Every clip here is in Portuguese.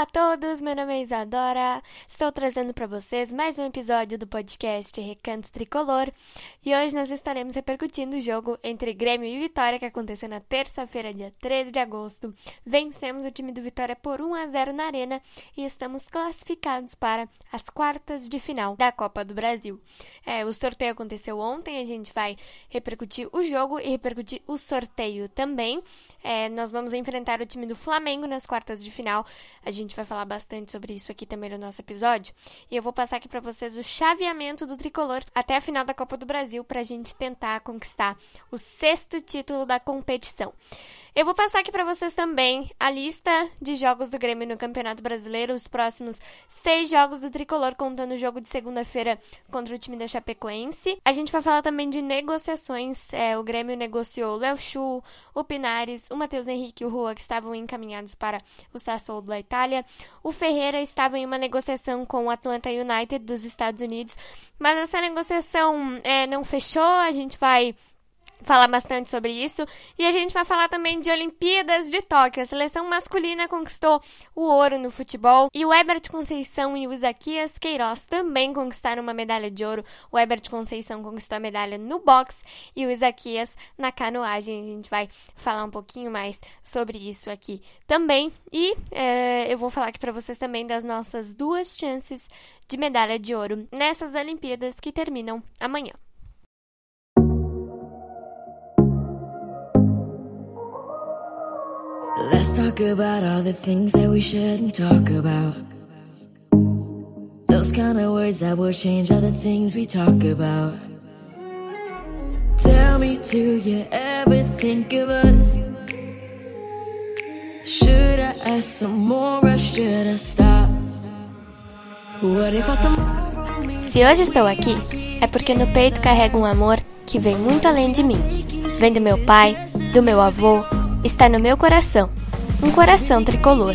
Olá a todos, meu nome é Isadora. Estou trazendo para vocês mais um episódio do podcast Recanto Tricolor e hoje nós estaremos repercutindo o jogo entre Grêmio e Vitória que aconteceu na terça-feira, dia 13 de agosto. Vencemos o time do Vitória por 1 a 0 na Arena e estamos classificados para as quartas de final da Copa do Brasil. É, o sorteio aconteceu ontem, a gente vai repercutir o jogo e repercutir o sorteio também. É, nós vamos enfrentar o time do Flamengo nas quartas de final. A gente vai falar bastante sobre isso aqui também no nosso episódio. E eu vou passar aqui para vocês o chaveamento do tricolor até a final da Copa do Brasil para a gente tentar conquistar o sexto título da competição. Eu vou passar aqui para vocês também a lista de jogos do Grêmio no Campeonato Brasileiro, os próximos seis jogos do Tricolor, contando o jogo de segunda-feira contra o time da Chapecoense. A gente vai falar também de negociações. É, o Grêmio negociou o Léo Chu, o Pinares, o Matheus Henrique e o Rua, que estavam encaminhados para o Sassuolo da Itália. O Ferreira estava em uma negociação com o Atlanta United dos Estados Unidos, mas essa negociação é, não fechou. A gente vai falar bastante sobre isso. E a gente vai falar também de Olimpíadas de Tóquio. A seleção masculina conquistou o ouro no futebol e o Ebert Conceição e o Isaquias Queiroz também conquistaram uma medalha de ouro. O Ebert Conceição conquistou a medalha no boxe e o Isaquias na canoagem. A gente vai falar um pouquinho mais sobre isso aqui também. E é, eu vou falar aqui para vocês também das nossas duas chances de medalha de ouro nessas Olimpíadas que terminam amanhã. Let's talk about all the things that we shouldn't talk about. Those kind of words that will change all the things we talk about. Tell me, do you ever think of us? Should I ask some more or should I stop? What if I Se hoje estou aqui, é porque no peito carrego um amor que vem muito além de mim. Vem do meu pai, do meu avô, está no meu coração. Um coração tricolor.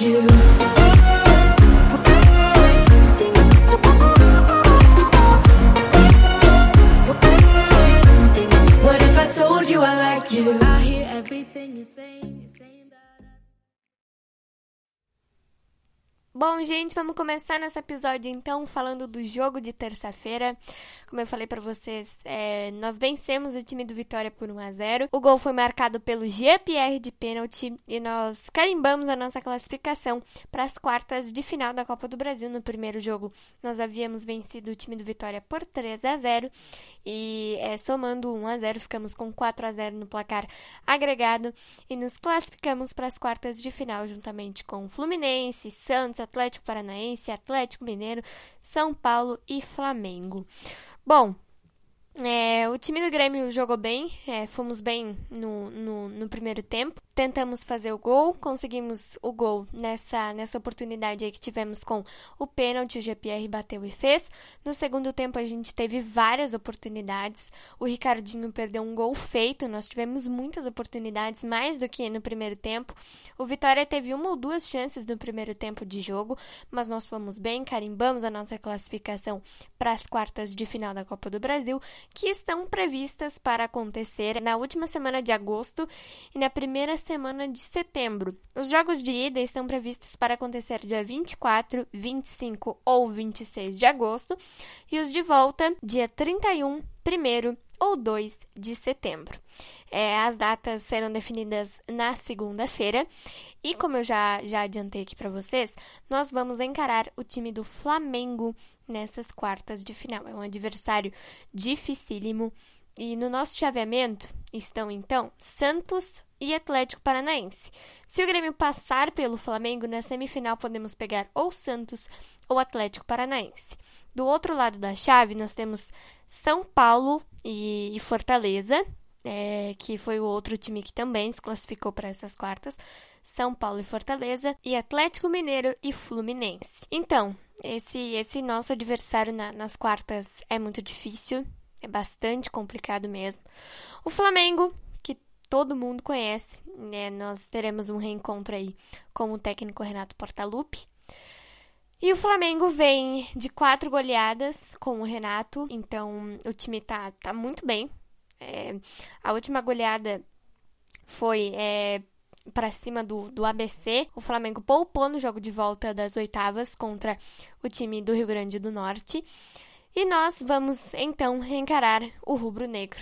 you. Bom, gente, vamos começar nosso episódio então falando do jogo de terça-feira. Como eu falei para vocês, é, nós vencemos o time do Vitória por 1 a 0. O gol foi marcado pelo Jean-Pierre de pênalti e nós carimbamos a nossa classificação para as quartas de final da Copa do Brasil. No primeiro jogo, nós havíamos vencido o time do Vitória por 3 a 0 e é, somando 1 a 0 ficamos com 4 a 0 no placar agregado e nos classificamos para as quartas de final juntamente com Fluminense, Santos, Atlético Paranaense, Atlético Mineiro, São Paulo e Flamengo. Bom, é, o time do Grêmio jogou bem, é, fomos bem no, no, no, primeiro tempo. Tentamos fazer o gol, conseguimos o gol nessa, nessa oportunidade aí que tivemos com o pênalti, o GPR bateu e fez. No segundo tempo a gente teve várias oportunidades. O Ricardinho perdeu um gol feito, nós tivemos muitas oportunidades, mais do que no primeiro tempo. O Vitória teve uma ou duas chances no primeiro tempo de jogo, mas nós fomos bem, carimbamos a nossa classificação para as quartas de final da Copa do Brasil que estão previstas para acontecer na última semana de agosto e na primeira semana de setembro. Os jogos de ida estão previstos para acontecer dia 24, 25 ou 26 de agosto e os de volta dia 31, 1 ou 2 de setembro. É, as datas serão definidas na segunda-feira e, como eu já, já adiantei aqui para vocês, nós vamos encarar o time do Flamengo nessas quartas de final. É um adversário dificílimo. E no nosso chaveamento estão então Santos, e Atlético Paranaense. Se o Grêmio passar pelo Flamengo, na semifinal podemos pegar ou Santos ou Atlético Paranaense. Do outro lado da chave, nós temos São Paulo e, Fortaleza, é, que foi o outro time que também se classificou para essas quartas. São Paulo e Fortaleza, e Atlético Mineiro e Fluminense. Então, esse, esse nosso adversário na, nas quartas é muito difícil, é bastante complicado mesmo. O Flamengo, que todo mundo conhece, né? Nós teremos um reencontro aí com o técnico Renato Portaluppi. E o Flamengo vem de quatro goleadas com o Renato, então o time tá, tá muito bem. É, a última goleada foi é, para cima do, do ABC. O Flamengo poupou no jogo de volta das oitavas contra o time do Rio Grande do Norte. E nós vamos então encarar o rubro-negro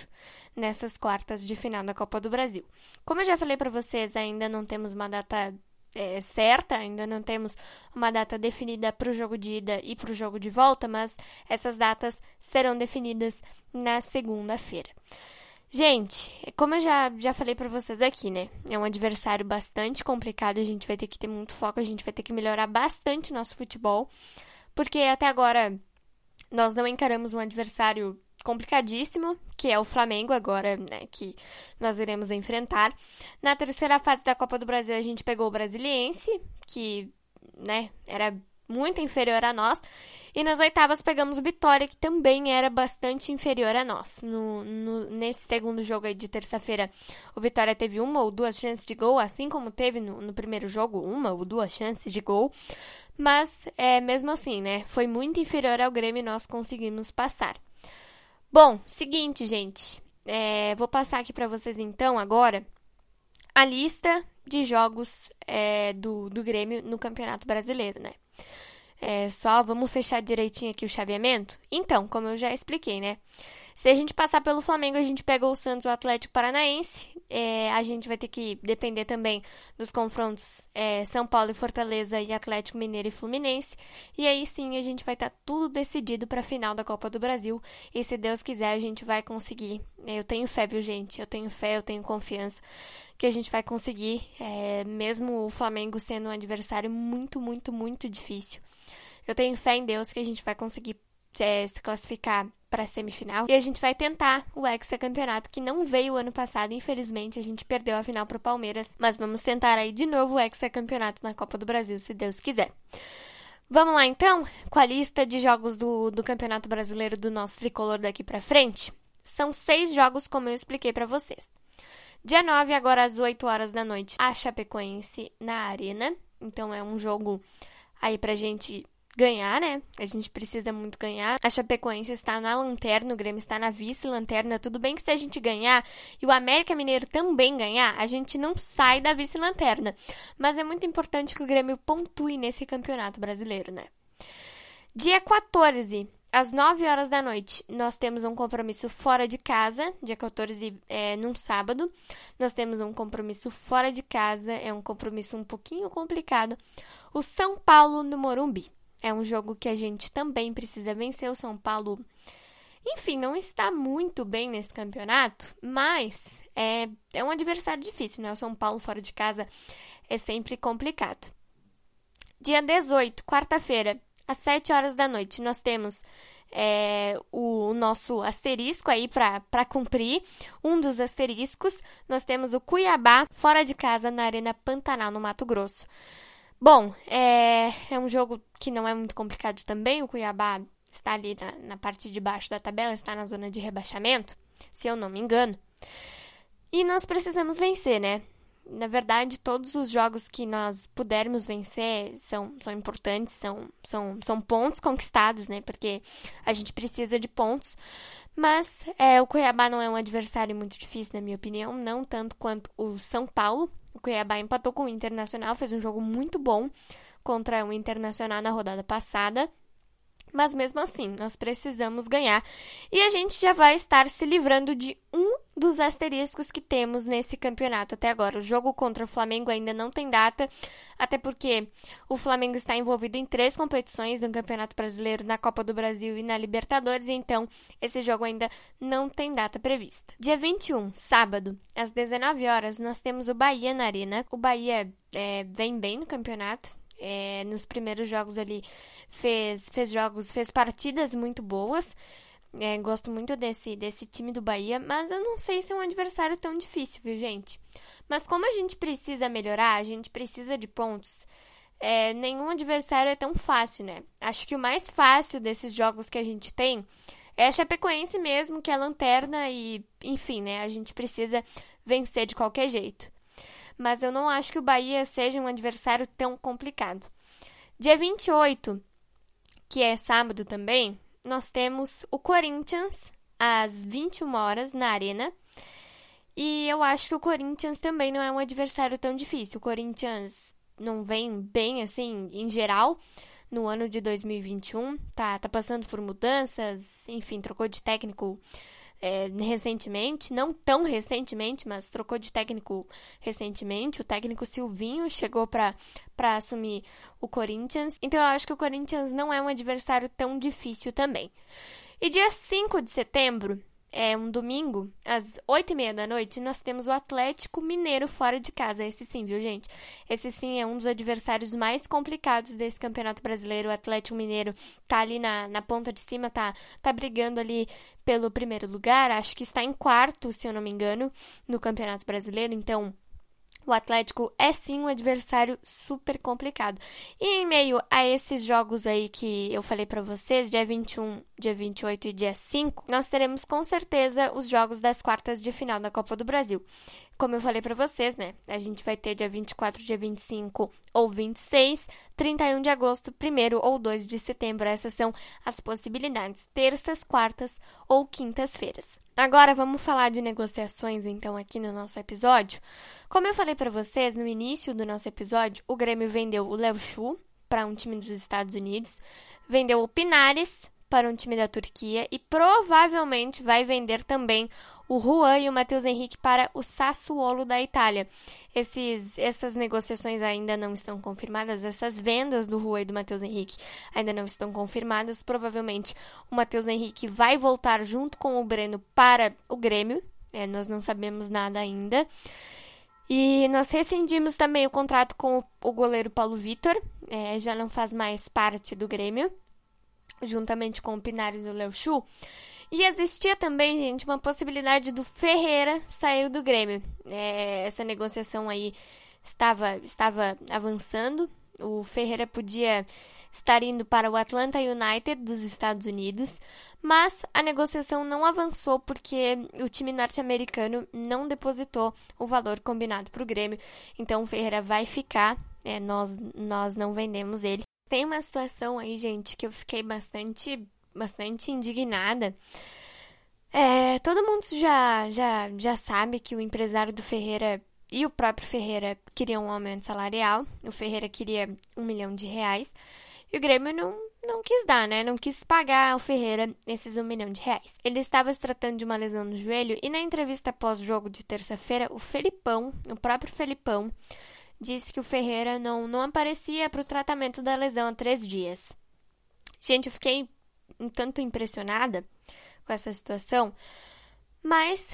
nessas quartas de final da Copa do Brasil. Como eu já falei para vocês, ainda não temos uma data é, certa, ainda não temos uma data definida para o jogo de ida e para o jogo de volta, mas essas datas serão definidas na segunda-feira. Gente, como eu já, já falei para vocês aqui, né? É um adversário bastante complicado, a gente vai ter que ter muito foco, a gente vai ter que melhorar bastante nosso futebol, porque até agora nós não encaramos um adversário complicadíssimo, que é o Flamengo agora, né, que nós iremos enfrentar. Na terceira fase da Copa do Brasil a gente pegou o Brasiliense, que, né, era muito inferior a nós. E nas oitavas pegamos o Vitória, que também era bastante inferior a nós. No, no, nesse segundo jogo aí de terça-feira, o Vitória teve uma ou duas chances de gol, assim como teve no, no primeiro jogo, uma ou duas chances de gol. Mas, é, mesmo assim, né? Foi muito inferior ao Grêmio e nós conseguimos passar. Bom, seguinte, gente. É, vou passar aqui para vocês então agora a lista de jogos é, do, do Grêmio no Campeonato Brasileiro, né? É, só vamos fechar direitinho aqui o chaveamento? Então, como eu já expliquei, né? Se a gente passar pelo Flamengo, a gente pega o Santos o Atlético Paranaense. É, a gente vai ter que depender também dos confrontos é, São Paulo e Fortaleza e Atlético Mineiro e Fluminense. E aí sim a gente vai estar tá tudo decidido para a final da Copa do Brasil. E se Deus quiser, a gente vai conseguir. Eu tenho fé, viu, gente? Eu tenho fé, eu tenho confiança que a gente vai conseguir, é, mesmo o Flamengo sendo um adversário muito, muito, muito difícil. Eu tenho fé em Deus que a gente vai conseguir é, se classificar para a semifinal e a gente vai tentar o hexacampeonato que não veio ano passado, infelizmente a gente perdeu a final para o Palmeiras, mas vamos tentar aí de novo o hexacampeonato na Copa do Brasil, se Deus quiser. Vamos lá então com a lista de jogos do, do Campeonato Brasileiro do nosso tricolor daqui para frente. São seis jogos, como eu expliquei para vocês. Dia 9, agora às 8 horas da noite, a Chapecoense na Arena. Então é um jogo aí pra gente ganhar, né? A gente precisa muito ganhar. A Chapecoense está na lanterna, o Grêmio está na vice-lanterna. Tudo bem que se a gente ganhar e o América Mineiro também ganhar, a gente não sai da vice-lanterna. Mas é muito importante que o Grêmio pontue nesse campeonato brasileiro, né? Dia 14, às 9 horas da noite, nós temos um compromisso fora de casa, dia 14, é, num sábado. Nós temos um compromisso fora de casa, é um compromisso um pouquinho complicado. O São Paulo no Morumbi. É um jogo que a gente também precisa vencer. O São Paulo, enfim, não está muito bem nesse campeonato, mas é, é um adversário difícil, né? O São Paulo fora de casa é sempre complicado. Dia 18, quarta-feira, às 7 horas da noite, nós temos é, o, nosso asterisco aí para cumprir. Um dos asteriscos, nós temos o Cuiabá fora de casa na Arena Pantanal, no Mato Grosso. Bom, é, é um jogo que não é muito complicado também. O Cuiabá está ali na, na parte de baixo da tabela, está na zona de rebaixamento, se eu não me engano. E nós precisamos vencer, né? na verdade, todos os jogos que nós pudermos vencer são, são importantes, são, são, são pontos conquistados, né? Porque a gente precisa de pontos. Mas é, o Cuiabá não é um adversário muito difícil, na minha opinião, não tanto quanto o São Paulo. O Cuiabá empatou com o Internacional, fez um jogo muito bom contra o Internacional na rodada passada. Mas mesmo assim, nós precisamos ganhar. E a gente já vai estar se livrando de um dos asteriscos que temos nesse campeonato até agora. O jogo contra o Flamengo ainda não tem data, até porque o Flamengo está envolvido em três competições no Campeonato Brasileiro, na Copa do Brasil e na Libertadores, então esse jogo ainda não tem data prevista. Dia 21, sábado, às 19 horas, nós temos o Bahia na Arena. O Bahia é, vem bem no campeonato, é, nos primeiros jogos ali fez, fez jogos, fez partidas muito boas. É, gosto muito desse, desse time do Bahia, mas eu não sei se é um adversário tão difícil, viu, gente? Mas como a gente precisa melhorar, a gente precisa de pontos, é, nenhum adversário é tão fácil, né? Acho que o mais fácil desses jogos que a gente tem é a Chapecoense mesmo, que é a lanterna e, enfim, né? A gente precisa vencer de qualquer jeito. Mas eu não acho que o Bahia seja um adversário tão complicado. Dia 28, que é sábado também, nós temos o Corinthians às 21 horas na Arena. E eu acho que o Corinthians também não é um adversário tão difícil. O Corinthians não vem bem assim em geral no ano de 2021, tá, tá passando por mudanças, enfim, trocou de técnico é, recentemente, não tão recentemente, mas trocou de técnico recentemente. O técnico Silvinho chegou para assumir o Corinthians. Então eu acho que o Corinthians não é um adversário tão difícil também. E dia 5 de setembro, é um domingo, às oito e meia da noite, nós temos o Atlético Mineiro fora de casa. Esse sim, viu, gente? Esse sim é um dos adversários mais complicados desse Campeonato Brasileiro. O Atlético Mineiro tá ali na, na ponta de cima, tá, tá brigando ali pelo primeiro lugar. Acho que está em quarto, se eu não me engano, no Campeonato Brasileiro. Então, o Atlético é sim um adversário super complicado. E em meio a esses jogos aí que eu falei para vocês, dia 21, dia 28 e dia 5, nós teremos com certeza os jogos das quartas de final da Copa do Brasil. Como eu falei para vocês, né? A gente vai ter dia 24, dia 25 ou 26, 31 de agosto, 1 ou 2 de setembro. Essas são as possibilidades: terças, quartas ou quintas-feiras. Agora vamos falar de negociações então aqui no nosso episódio. Como eu falei para vocês no início do nosso episódio, o Grêmio vendeu o Léo Chu para um time dos Estados Unidos, vendeu o Pinares para um time da Turquia e provavelmente vai vender também o Juan e o Matheus Henrique para o Sassuolo da Itália. Esses, essas negociações ainda não estão confirmadas, essas vendas do Juan e do Matheus Henrique ainda não estão confirmadas. Provavelmente o Matheus Henrique vai voltar junto com o Breno para o Grêmio, é, nós não sabemos nada ainda. E nós rescindimos também o contrato com o, goleiro Paulo Vitor, é, já não faz mais parte do Grêmio, juntamente com o Pinares e o Léo Chu. E existia também, gente, uma possibilidade do Ferreira sair do Grêmio. É, essa negociação aí estava, estava avançando. O Ferreira podia estar indo para o Atlanta United dos Estados Unidos, mas a negociação não avançou porque o time norte-americano não depositou o valor combinado para o Grêmio. Então o Ferreira vai ficar, é, nós, nós não vendemos ele. Tem uma situação aí, gente, que eu fiquei bastante bastante indignada. É, todo mundo já, já, já sabe que o empresário do Ferreira e o próprio Ferreira queriam um aumento salarial. O Ferreira queria um milhão de reais. E o Grêmio não, não quis dar, né? Não quis pagar ao Ferreira esses um milhão de reais. Ele estava se tratando de uma lesão no joelho e na entrevista pós-jogo de terça-feira, o Felipão, o próprio Felipão, disse que o Ferreira não, não aparecia para o tratamento da lesão há três dias. Gente, eu fiquei um tanto impressionada com essa situação, mas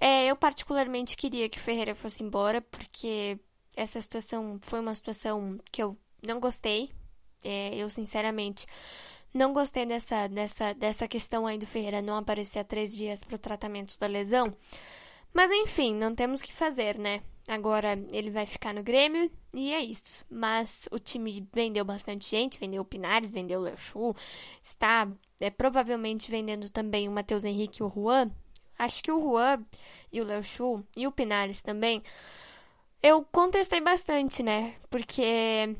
é, eu particularmente queria que o Ferreira fosse embora, porque essa situação foi uma situação que eu não gostei. É, eu, sinceramente, não gostei dessa, dessa, dessa questão aí do Ferreira não aparecer há três dias para o tratamento da lesão. Mas enfim, não temos que fazer, né? Agora ele vai ficar no Grêmio e é isso. Mas o time vendeu bastante gente, vendeu o Pinares, vendeu o Léo Chu, está é, provavelmente vendendo também o Matheus Henrique e o Juan. Acho que o Juan e o Léo Chu e o Pinares também. Eu contestei bastante, né? Porque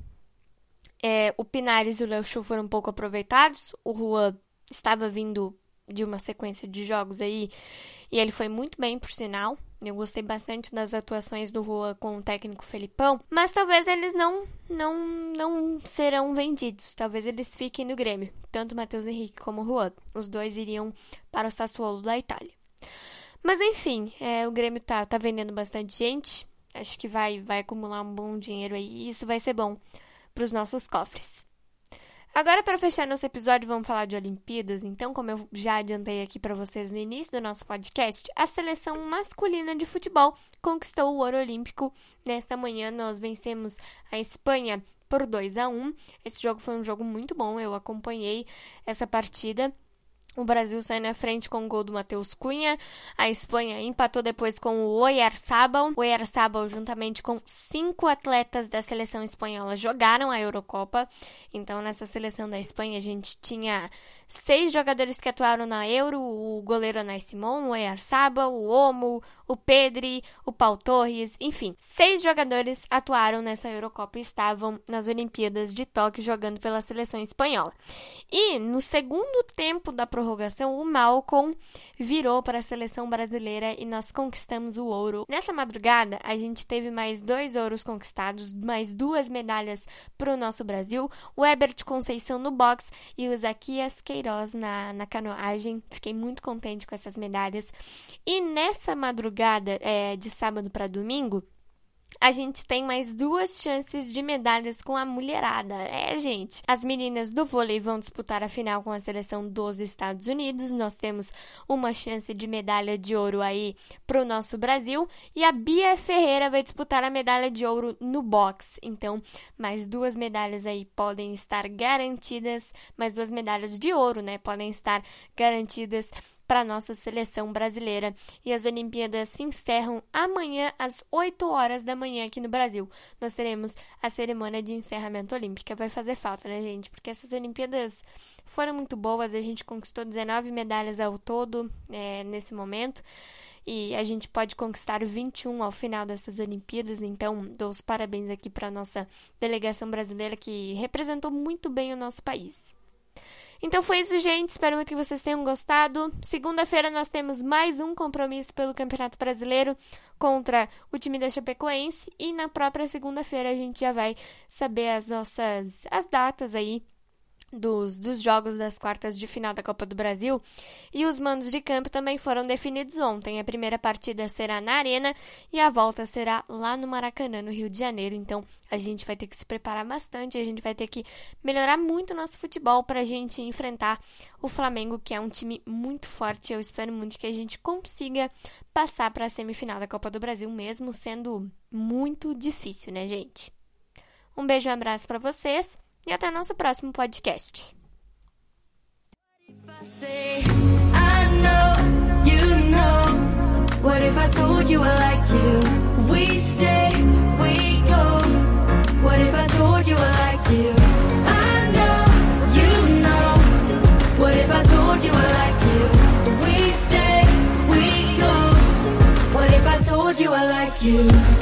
é, o Pinares e o Léo Chu foram pouco aproveitados. O Juan estava vindo de uma sequência de jogos aí e ele foi muito bem, por sinal. Eu gostei bastante das atuações do Rua com o técnico Felipão, mas talvez eles não não não serão vendidos. Talvez eles fiquem no Grêmio, tanto Matheus Henrique como Juan. Os dois iriam para o Sassuolo da Itália. Mas enfim, é, o Grêmio tá, tá vendendo bastante gente. Acho que vai, vai acumular um bom dinheiro aí. E isso vai ser bom para os nossos cofres. Agora, para fechar nosso episódio, vamos falar de Olimpíadas. Então, como eu já adiantei aqui para vocês no início do nosso podcast, a seleção masculina de futebol conquistou o ouro olímpico. Nesta manhã, nós vencemos a Espanha por 2 a 1. Esse jogo foi um jogo muito bom, eu acompanhei essa partida. O Brasil sai na frente com o gol do Matheus Cunha. A Espanha empatou depois com o Oyarzabal. O Oyarzabal, juntamente com cinco atletas da seleção espanhola, jogaram a Eurocopa. Então, nessa seleção da Espanha, a gente tinha seis jogadores que atuaram na Euro. O goleiro Anais Simon, o Oyarzabal, o Omo, o Pedri, o Paul Torres. Enfim, seis jogadores atuaram nessa Eurocopa e estavam nas Olimpíadas de Tóquio jogando pela seleção espanhola. E no segundo tempo da prorrogação, o Malcolm virou para a seleção brasileira e nós conquistamos o ouro. Nessa madrugada, a gente teve mais dois ouros conquistados, mais duas medalhas para o nosso Brasil: o Ebert Conceição no boxe e o Zaquias Queiroz na, na canoagem. Fiquei muito contente com essas medalhas. E nessa madrugada é, de sábado para domingo, a gente tem mais duas chances de medalhas com a mulherada. É, gente. As meninas do vôlei vão disputar a final com a seleção dos Estados Unidos. Nós temos uma chance de medalha de ouro aí pro nosso Brasil. E a Bia Ferreira vai disputar a medalha de ouro no boxe. Então, mais duas medalhas aí podem estar garantidas. Mais duas medalhas de ouro, né? Podem estar garantidas para a nossa seleção brasileira. E as Olimpíadas se encerram amanhã às 8 horas da manhã aqui no Brasil. Nós teremos a cerimônia de encerramento olímpica. Vai fazer falta, né, gente? Porque essas Olimpíadas foram muito boas. A gente conquistou 19 medalhas ao todo é, nesse momento. E a gente pode conquistar 21 ao final dessas Olimpíadas. Então, dou os parabéns aqui para a nossa delegação brasileira que representou muito bem o nosso país. Então foi isso, gente. Espero muito que vocês tenham gostado. Segunda-feira nós temos mais um compromisso pelo Campeonato Brasileiro contra o time da Chapecoense e na própria segunda-feira a gente já vai saber as nossas as datas aí dos, dos jogos das quartas de final da Copa do Brasil. E os mandos de campo também foram definidos ontem. A primeira partida será na Arena e a volta será lá no Maracanã, no Rio de Janeiro. Então a gente vai ter que se preparar bastante, a gente vai ter que melhorar muito o nosso futebol para a gente enfrentar o Flamengo, que é um time muito forte. Eu espero muito que a gente consiga passar para a semifinal da Copa do Brasil, mesmo sendo muito difícil, né, gente? Um beijo e um abraço para vocês e até nosso próximo podcast. What if I told you I like you? We stay, we go. What if I told you I like you? I know, you know. What if I told you I like you? We stay, we go. What if I told you I like you?